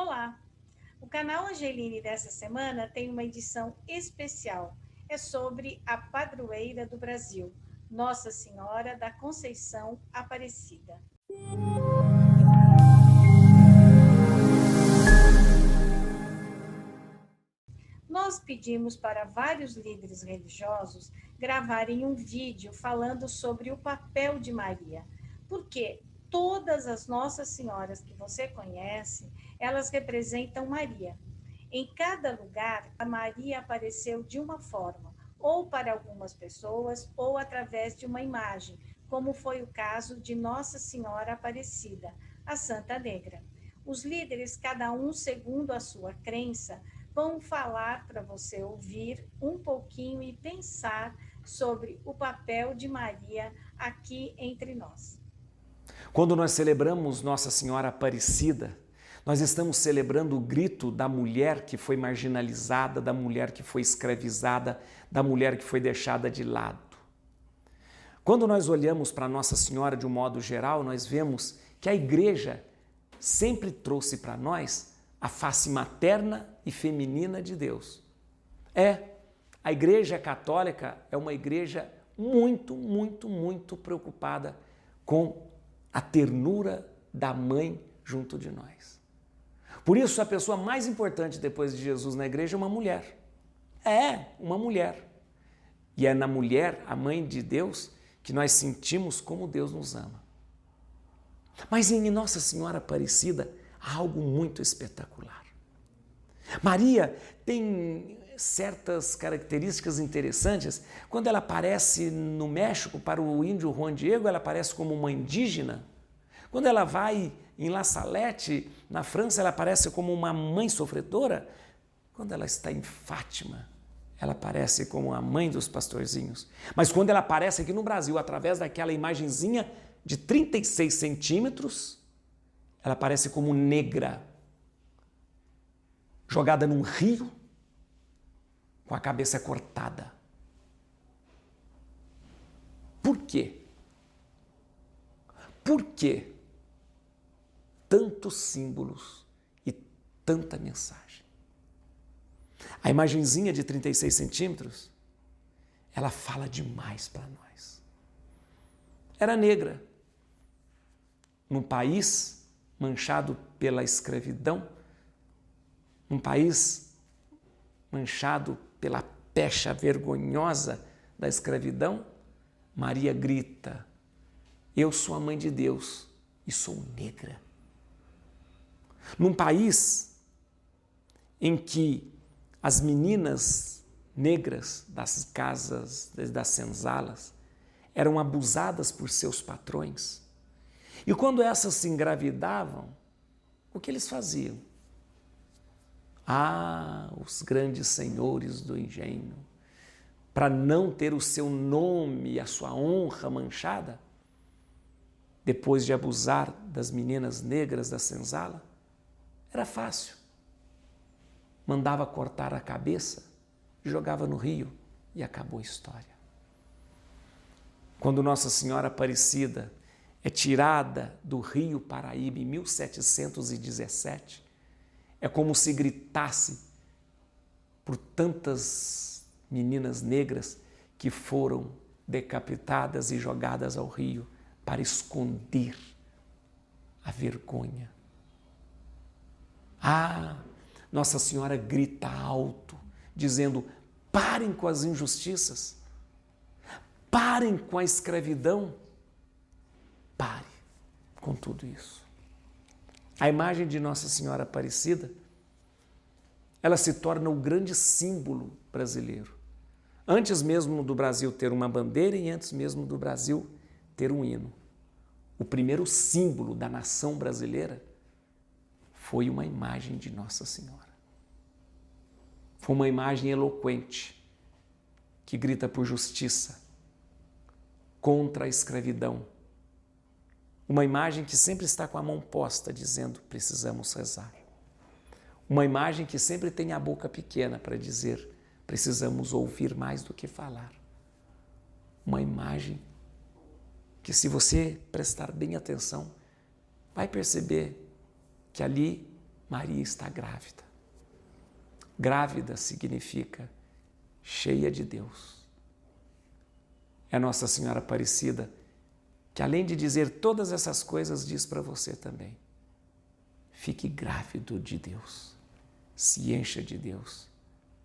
Olá! O canal Angeline dessa semana tem uma edição especial. É sobre a padroeira do Brasil, Nossa Senhora da Conceição Aparecida. Nós pedimos para vários líderes religiosos gravarem um vídeo falando sobre o papel de Maria, porque todas as Nossas Senhoras que você conhece, elas representam Maria. Em cada lugar, a Maria apareceu de uma forma, ou para algumas pessoas, ou através de uma imagem, como foi o caso de Nossa Senhora Aparecida, a Santa Negra. Os líderes, cada um segundo a sua crença, vão falar para você ouvir um pouquinho e pensar sobre o papel de Maria aqui entre nós. Quando nós celebramos Nossa Senhora Aparecida, nós estamos celebrando o grito da mulher que foi marginalizada, da mulher que foi escravizada, da mulher que foi deixada de lado. Quando nós olhamos para Nossa Senhora de um modo geral, nós vemos que a igreja sempre trouxe para nós a face materna e feminina de Deus. É, a igreja católica é uma igreja muito, muito, muito preocupada com a ternura da mãe junto de nós. Por isso, a pessoa mais importante depois de Jesus na igreja é uma mulher. É, uma mulher. E é na mulher, a mãe de Deus, que nós sentimos como Deus nos ama. Mas em Nossa Senhora Aparecida há algo muito espetacular. Maria tem certas características interessantes. Quando ela aparece no México para o índio Juan Diego, ela aparece como uma indígena. Quando ela vai em La Salette, na França, ela aparece como uma mãe sofredora. Quando ela está em Fátima, ela aparece como a mãe dos pastorzinhos. Mas quando ela aparece aqui no Brasil, através daquela imagenzinha de 36 centímetros, ela aparece como negra, jogada num rio com a cabeça cortada. Por quê? Por quê? Tantos símbolos e tanta mensagem. A imagenzinha de 36 centímetros, ela fala demais para nós. Era negra, num país manchado pela escravidão, num país manchado pela pecha vergonhosa da escravidão, Maria grita: Eu sou a mãe de Deus e sou negra. Num país em que as meninas negras das casas, das senzalas, eram abusadas por seus patrões. E quando essas se engravidavam, o que eles faziam? Ah, os grandes senhores do engenho, para não ter o seu nome e a sua honra manchada, depois de abusar das meninas negras da senzala, era fácil. Mandava cortar a cabeça, jogava no rio e acabou a história. Quando Nossa Senhora Aparecida é tirada do rio Paraíba em 1717, é como se gritasse por tantas meninas negras que foram decapitadas e jogadas ao rio para esconder a vergonha. Ah, Nossa Senhora grita alto, dizendo: parem com as injustiças, parem com a escravidão, pare com tudo isso. A imagem de Nossa Senhora Aparecida, ela se torna o grande símbolo brasileiro. Antes mesmo do Brasil ter uma bandeira e antes mesmo do Brasil ter um hino. O primeiro símbolo da nação brasileira foi uma imagem de Nossa Senhora. Foi uma imagem eloquente que grita por justiça, contra a escravidão uma imagem que sempre está com a mão posta, dizendo: precisamos rezar. Uma imagem que sempre tem a boca pequena para dizer: precisamos ouvir mais do que falar. Uma imagem que, se você prestar bem atenção, vai perceber que ali Maria está grávida. Grávida significa cheia de Deus. É Nossa Senhora Aparecida que, além de dizer todas essas coisas, diz para você também: fique grávido de Deus, se encha de Deus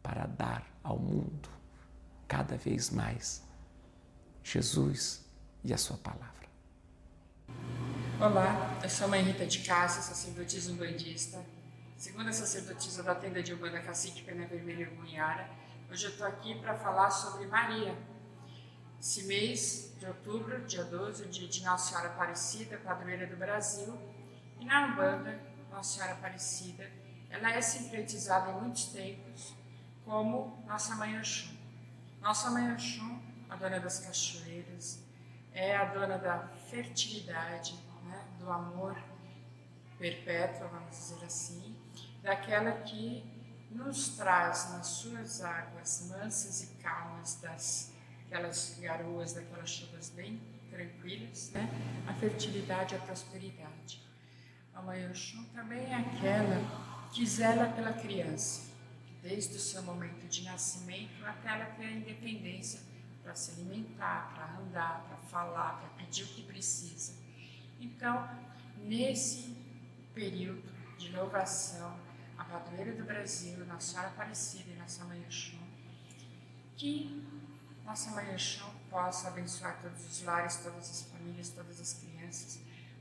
para dar ao mundo cada vez mais Jesus e a Sua palavra. Olá, eu sou a mãe Rita de Cássia, sacerdotisa umbandista, segunda sacerdotisa da tenda de Umbanda Cacique Pena Vermelha Gunhara. Hoje eu estou aqui para falar sobre Maria. Esse mês de outubro, dia 12, o dia de Nossa Senhora Aparecida, padroeira do Brasil, e na Umbanda, Nossa Senhora Aparecida, ela é sincretizada em muitos tempos como Nossa Mãe Oxum. Nossa Mãe Oxum, a dona das cachoeiras, é a dona da fertilidade, né, do amor perpétuo, vamos dizer assim, daquela que nos traz nas suas águas mansas e calmas das aquelas garoas, daquelas chuvas bem tranquilas, né, a fertilidade e a prosperidade. A Mãe Oxum também é aquela que zela pela criança, desde o seu momento de nascimento até ela ter a independência para se alimentar, para andar, para falar, para pedir o que precisa. Então, nesse período de inovação, a padroeira do Brasil, Nossa Senhora Aparecida e Nossa Mãe Oxum, que Nossa Mãe Oxum possa abençoar todos os lares, todas as famílias, todas as crianças,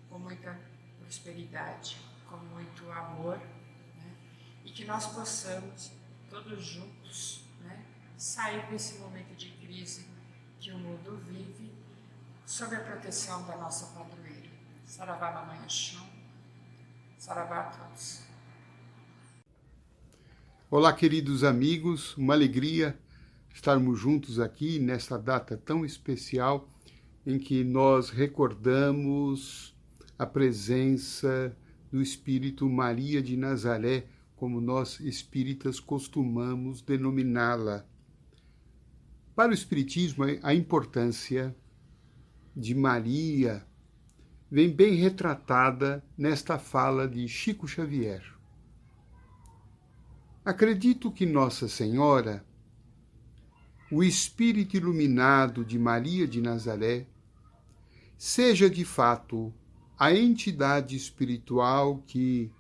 com muita prosperidade, com muito amor, né? e que nós possamos, todos juntos, né? sair desse momento de crise que o mundo vive, sob a proteção da nossa padroeira. Saravá, Mamãe Oxum. Saravá a todos. Olá, queridos amigos, uma alegria estarmos juntos aqui nesta data tão especial em que nós recordamos a presença do Espírito Maria de Nazaré, como nós espíritas costumamos denominá-la. Para o Espiritismo, a importância de Maria vem bem retratada nesta fala de Chico Xavier. Acredito que Nossa Senhora, o espírito iluminado de Maria de Nazaré, seja de fato a entidade espiritual que,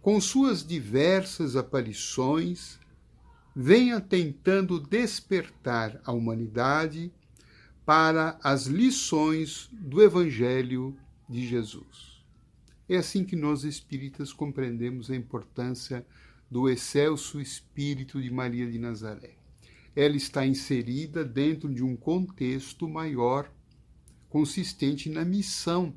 com suas diversas aparições, venha tentando despertar a humanidade para as lições do Evangelho de Jesus. É assim que nós espíritas compreendemos a importância do excelso espírito de Maria de Nazaré. Ela está inserida dentro de um contexto maior, consistente na missão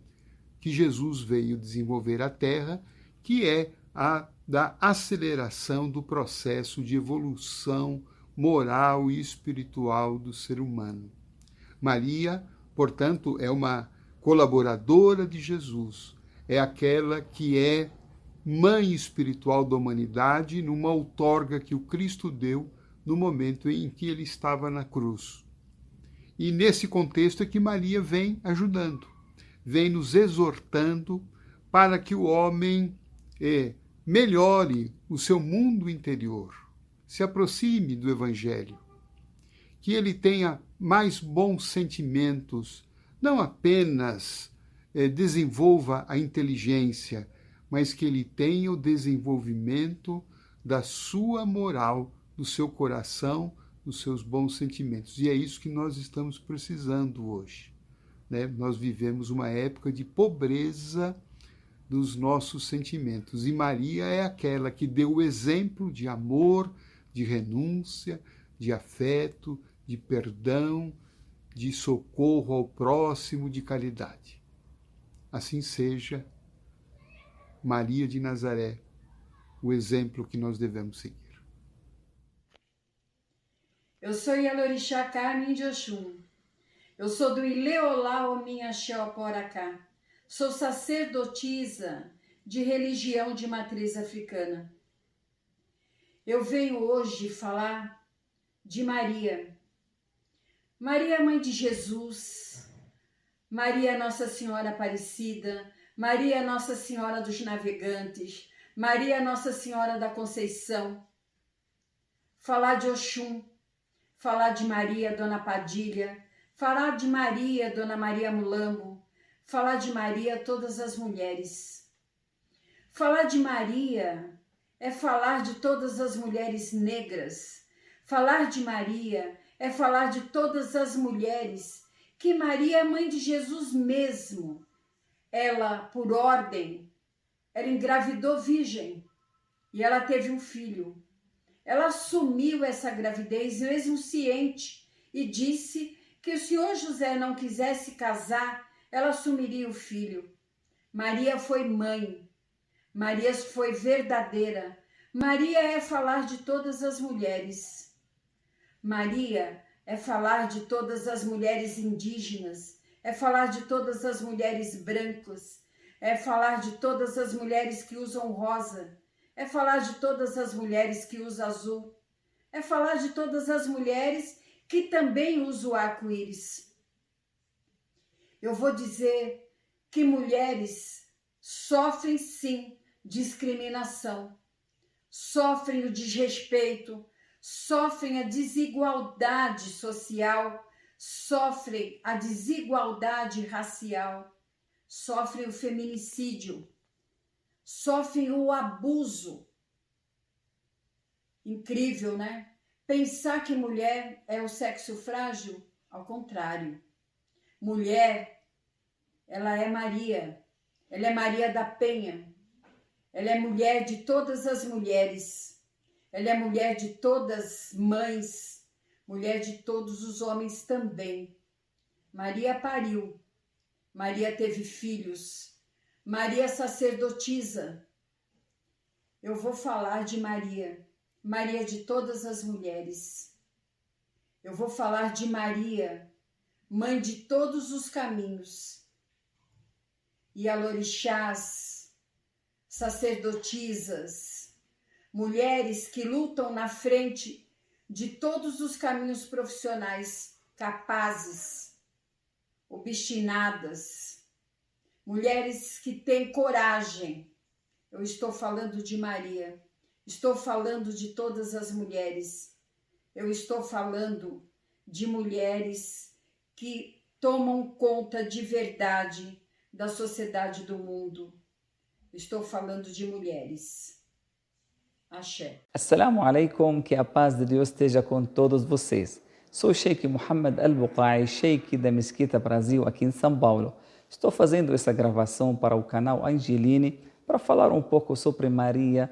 que Jesus veio desenvolver à Terra, que é a da aceleração do processo de evolução moral e espiritual do ser humano. Maria, portanto, é uma colaboradora de Jesus, é aquela que é mãe espiritual da humanidade numa outorga que o Cristo deu no momento em que ele estava na cruz. E nesse contexto é que Maria vem ajudando, vem nos exortando para que o homem é, melhore o seu mundo interior, se aproxime do Evangelho, que ele tenha mais bons sentimentos, não apenas eh, desenvolva a inteligência, mas que ele tenha o desenvolvimento da sua moral, do seu coração, dos seus bons sentimentos. E é isso que nós estamos precisando hoje. Né? Nós vivemos uma época de pobreza dos nossos sentimentos. E Maria é aquela que deu o exemplo de amor, de renúncia, de afeto, de perdão, de socorro ao próximo, de caridade. Assim seja, Maria de Nazaré, o exemplo que nós devemos seguir. Eu sou Yalorixá Carmen de Oxum. Eu sou do Ileolau Minhaxeoporacá. Sou sacerdotisa de religião de matriz africana. Eu venho hoje falar de Maria, Maria, mãe de Jesus, Maria Nossa Senhora Aparecida, Maria Nossa Senhora dos Navegantes, Maria Nossa Senhora da Conceição, falar de Oxum, falar de Maria Dona Padilha, falar de Maria Dona Maria Mulambo, falar de Maria todas as mulheres. Falar de Maria é falar de todas as mulheres negras. Falar de Maria é falar de todas as mulheres que Maria é mãe de Jesus mesmo. Ela, por ordem, ela engravidou virgem e ela teve um filho. Ela assumiu essa gravidez mesmo ciente e disse que se o José não quisesse casar, ela assumiria o filho. Maria foi mãe. Maria foi verdadeira. Maria é falar de todas as mulheres. Maria é falar de todas as mulheres indígenas, é falar de todas as mulheres brancas, é falar de todas as mulheres que usam rosa, é falar de todas as mulheres que usam azul, é falar de todas as mulheres que também usam arco-íris. Eu vou dizer que mulheres sofrem sim discriminação, sofrem o desrespeito, sofrem a desigualdade social, sofrem a desigualdade racial. Sofrem o feminicídio, sofrem o abuso. Incrível, né? Pensar que mulher é o sexo frágil, ao contrário. Mulher, ela é Maria, ela é Maria da Penha, ela é mulher de todas as mulheres, ela é mulher de todas mães, mulher de todos os homens também. Maria pariu Maria teve filhos. Maria sacerdotisa. Eu vou falar de Maria, Maria de todas as mulheres. Eu vou falar de Maria, mãe de todos os caminhos. E alorixás, sacerdotisas, mulheres que lutam na frente de todos os caminhos profissionais capazes obstinadas, mulheres que têm coragem. Eu estou falando de Maria, estou falando de todas as mulheres, eu estou falando de mulheres que tomam conta de verdade da sociedade do mundo. Estou falando de mulheres. Axé. Assalamu alaikum, que a paz de Deus esteja com todos vocês. Sou o Sheikh Muhammad Al-Buqai, Sheikh da Mesquita Brasil, aqui em São Paulo. Estou fazendo essa gravação para o canal Angeline para falar um pouco sobre Maria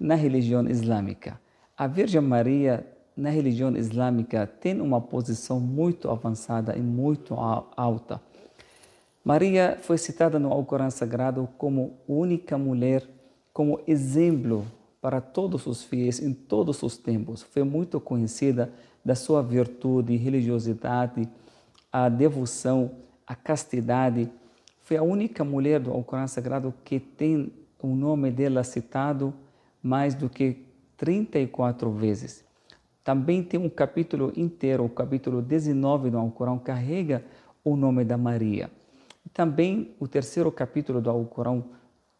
na religião islâmica. A Virgem Maria na religião islâmica tem uma posição muito avançada e muito alta. Maria foi citada no Alcorão Sagrado como única mulher, como exemplo para todos os fiéis em todos os tempos. Foi muito conhecida da sua virtude, religiosidade, a devoção, a castidade. Foi a única mulher do Alcorão Sagrado que tem o nome dela citado mais do que 34 vezes. Também tem um capítulo inteiro, o capítulo 19 do Alcorão, carrega o nome da Maria. E também o terceiro capítulo do Alcorão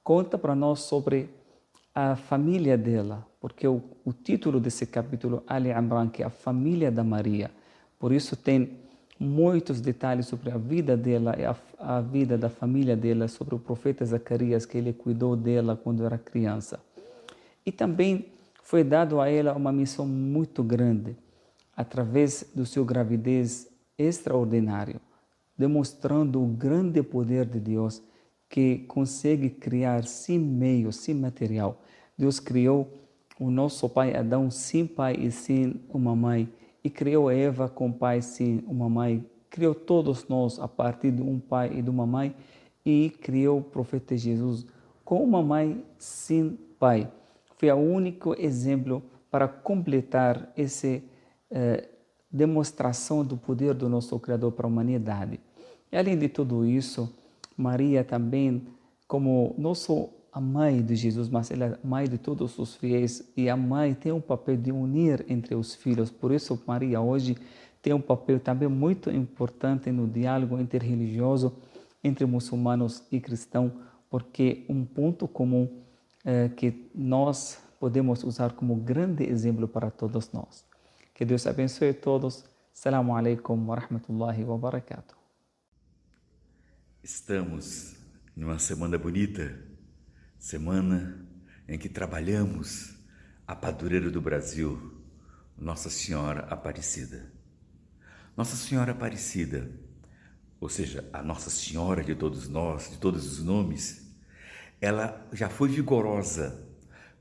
conta para nós sobre a família dela, porque o, o título desse capítulo, Ali Imran, que é a família da Maria. Por isso tem muitos detalhes sobre a vida dela a, a, vida da família dela, sobre o profeta Zacarias, que ele cuidou dela quando era criança. E também foi dado a ela uma missão muito grande, através do seu gravidez extraordinário, demonstrando o grande poder de Deus que consegue criar sem meio, sem material. Deus criou o nosso pai Adão sem pai e sem uma mãe, e criou Eva com pai sem uma mãe. Criou todos nós a partir de um pai e de uma mãe, e criou o profeta Jesus com uma mãe sem pai. Foi o único exemplo para completar essa eh, demonstração do poder do nosso Criador para a humanidade. E além de tudo isso, Maria também, como nosso a mãe de Jesus, mas ela é mãe de todos os fiéis e a mãe tem um papel de unir entre os filhos. Por isso, Maria hoje tem um papel também muito importante no diálogo interreligioso entre muçulmanos e cristãos, porque um ponto comum é, que nós podemos usar como grande exemplo para todos nós. Que Deus abençoe todos. Assalamu alaikum wa rahmatullahi wa barakatuh. Estamos numa semana bonita, semana em que trabalhamos a padroeira do Brasil, Nossa Senhora Aparecida. Nossa Senhora Aparecida, ou seja, a Nossa Senhora de todos nós, de todos os nomes, ela já foi vigorosa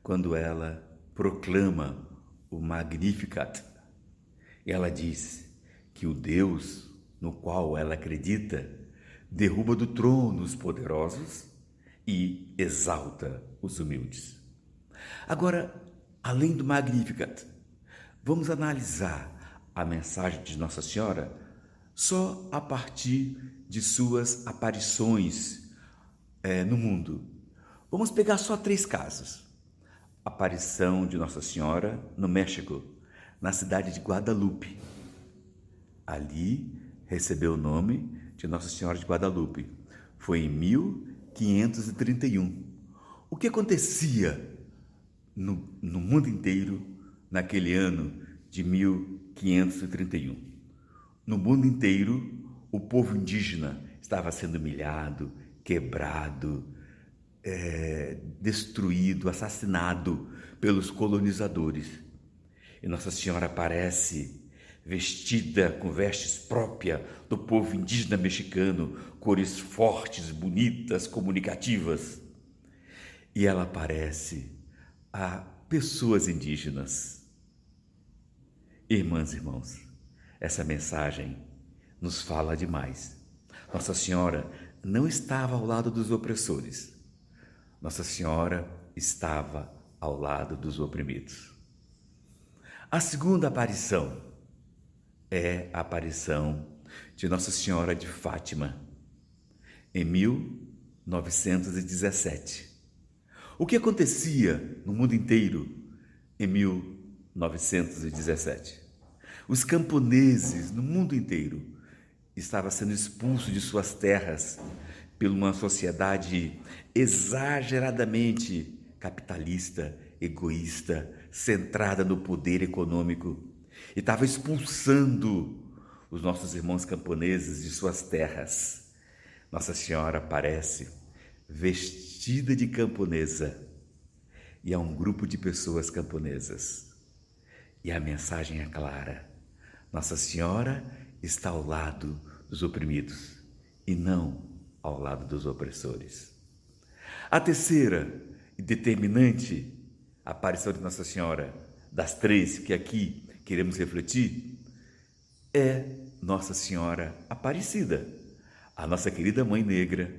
quando ela proclama o Magnificat. Ela diz que o Deus no qual ela acredita derruba do trono os poderosos e exalta os humildes. Agora, além do Magnificat, vamos analisar a mensagem de Nossa Senhora só a partir de suas aparições é, no mundo. Vamos pegar só três casos. Aparição de Nossa Senhora no México, na cidade de Guadalupe. Ali recebeu o nome de Nossa Senhora de Guadalupe. Foi em 1531. O que acontecia no, no mundo inteiro naquele ano de 1531? No mundo inteiro, o povo indígena estava sendo humilhado, quebrado, é, destruído, assassinado pelos colonizadores. E Nossa Senhora aparece vestida com vestes próprias do povo indígena mexicano, cores fortes, bonitas, comunicativas. E ela aparece a pessoas indígenas. Irmãs e irmãos, essa mensagem nos fala demais. Nossa Senhora não estava ao lado dos opressores. Nossa Senhora estava ao lado dos oprimidos. A segunda aparição é a aparição de Nossa Senhora de Fátima em 1917. O que acontecia no mundo inteiro em 1917? Os camponeses no mundo inteiro estavam sendo expulsos de suas terras por uma sociedade exageradamente capitalista, egoísta, centrada no poder econômico e estava expulsando os nossos irmãos camponeses de suas terras. Nossa Senhora aparece vestida de camponesa e há um grupo de pessoas camponesas. E a mensagem é clara: Nossa Senhora está ao lado dos oprimidos e não ao lado dos opressores. A terceira e determinante aparição de Nossa Senhora, das três que aqui queremos refletir é Nossa Senhora Aparecida, a nossa querida Mãe Negra,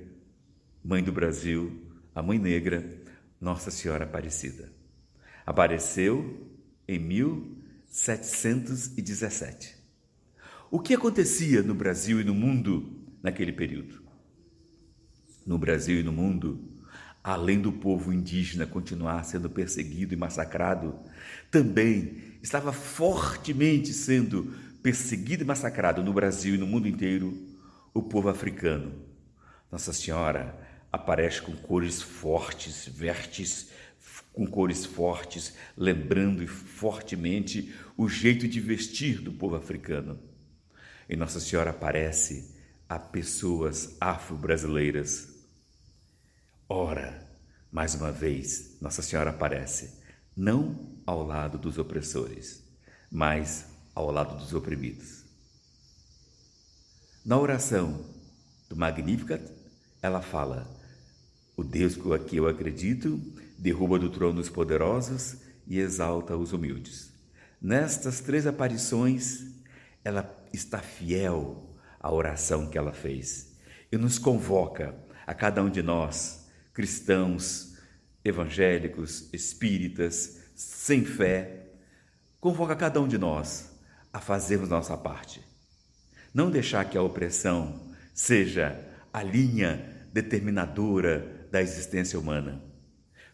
Mãe do Brasil, a Mãe Negra, Nossa Senhora Aparecida. Apareceu em 1717. O que acontecia no Brasil e no mundo naquele período? No Brasil e no mundo, além do povo indígena continuar sendo perseguido e massacrado, também estava fortemente sendo perseguido e massacrado no Brasil e no mundo inteiro o povo africano. Nossa Senhora aparece com cores fortes, vertes com cores fortes, lembrando fortemente o jeito de vestir do povo africano. E Nossa Senhora aparece a pessoas afro-brasileiras. Ora, mais uma vez, Nossa Senhora aparece, não ao lado dos opressores, mas ao lado dos oprimidos. Na oração do Magnificat, ela fala: O Deus que eu acredito derruba do trono os poderosos e exalta os humildes. Nestas três aparições, ela está fiel à oração que ela fez e nos convoca a cada um de nós, cristãos, evangélicos, espíritas, sem fé, convoca cada um de nós a fazermos nossa parte. Não deixar que a opressão seja a linha determinadora da existência humana.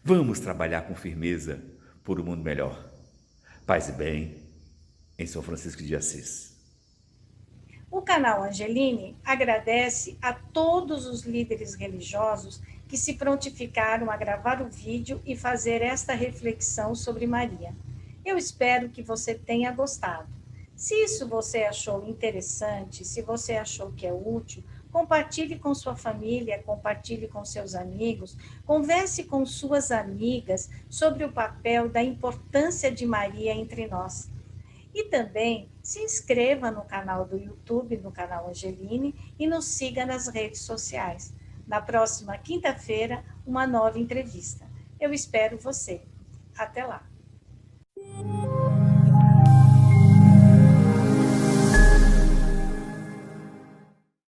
Vamos trabalhar com firmeza por um mundo melhor. Paz e bem, em São Francisco de Assis. O canal Angeline agradece a todos os líderes religiosos que se prontificaram a gravar o vídeo e fazer esta reflexão sobre Maria. Eu espero que você tenha gostado. Se isso você achou interessante, se você achou que é útil, compartilhe com sua família, compartilhe com seus amigos, converse com suas amigas sobre o papel da importância de Maria entre nós. E também se inscreva no canal do YouTube, no canal Angeline, e nos siga nas redes sociais na próxima quinta-feira, uma nova entrevista. Eu espero você. Até lá!